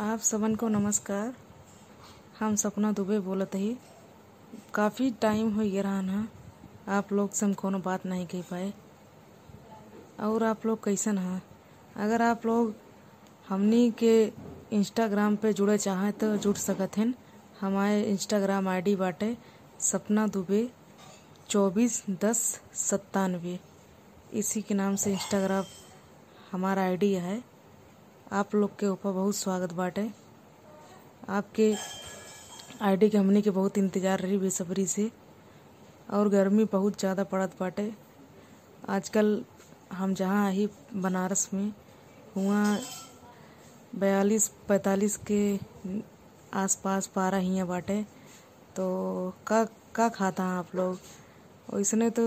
आप सबन को नमस्कार। हम सपना दुबे बोलत ही। काफ़ी टाइम हो गया रहन हा आप लोग से हम कोनो बात नहीं कह पाए। और आप लोग कैसन हैं? अगर आप लोग हमनी के इंस्टाग्राम पे जुड़े चाहें तो जुड़ सकत हैं। हमारे इंस्टाग्राम आईडी बाटे सपना दुबे चौबीस दस सत्तानवे। इसी के नाम से इंस्टाग्राम हमारा आईडी है। आप लोग के ऊपर बहुत स्वागत बाटे। आपके आईडी के हमनी के बहुत इंतज़ार रही बेसब्री से, और गर्मी बहुत ज़्यादा पड़त बाटे। आजकल हम जहाँ ही बनारस में, वहाँ बयालीस, पैंतालीस के आसपास पारा हियाँ बाटे। तो का का खाता हैं आप लोग? वैसने तो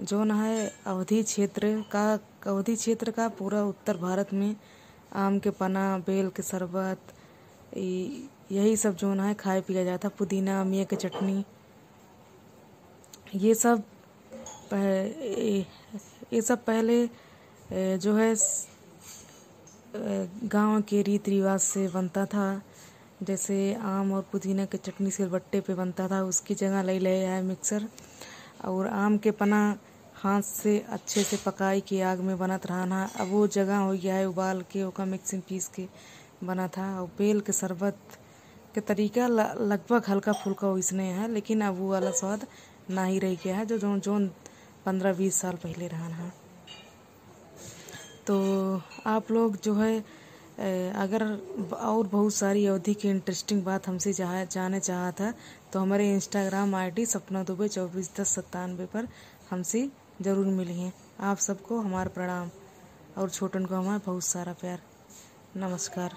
जो न है अवधि क्षेत्र का, अवधि क्षेत्र का पूरा उत्तर भारत में, आम के पना, बेल के शरबत यही सब जो है खाए पिया जाता, पुदीना अमिया की चटनी, ये सब ये सब पहले जो है गाँव के रीति रिवाज से बनता था, जैसे आम और पुदीना के चटनी से बट्टे पे बनता था, उसकी जगह ले ले है मिक्सर और आम के पना हाथ से अच्छे से पकाई के आग में बनत रहना। अब वो जगह हो गया है उबाल के, ओका मिक्सिंग पीस के बना था। और बेल के शरबत के तरीका लगभग हल्का फुल्का वैसने है, लेकिन अब वो वाला स्वाद ना ही रह गया है, जो जो जो पंद्रह बीस साल पहले रहना है तो आप लोग जो है अगर और बहुत सारी अवधि की इंटरेस्टिंग बात हमसे जाने चाहा था तो हमारे इंस्टाग्राम आईडी सपना दुबे चौबीस दस सत्तानवे पर हमसे ज़रूर मिलिए। आप सबको हमारा प्रणाम और छोटन को हमारा बहुत सारा प्यार। नमस्कार।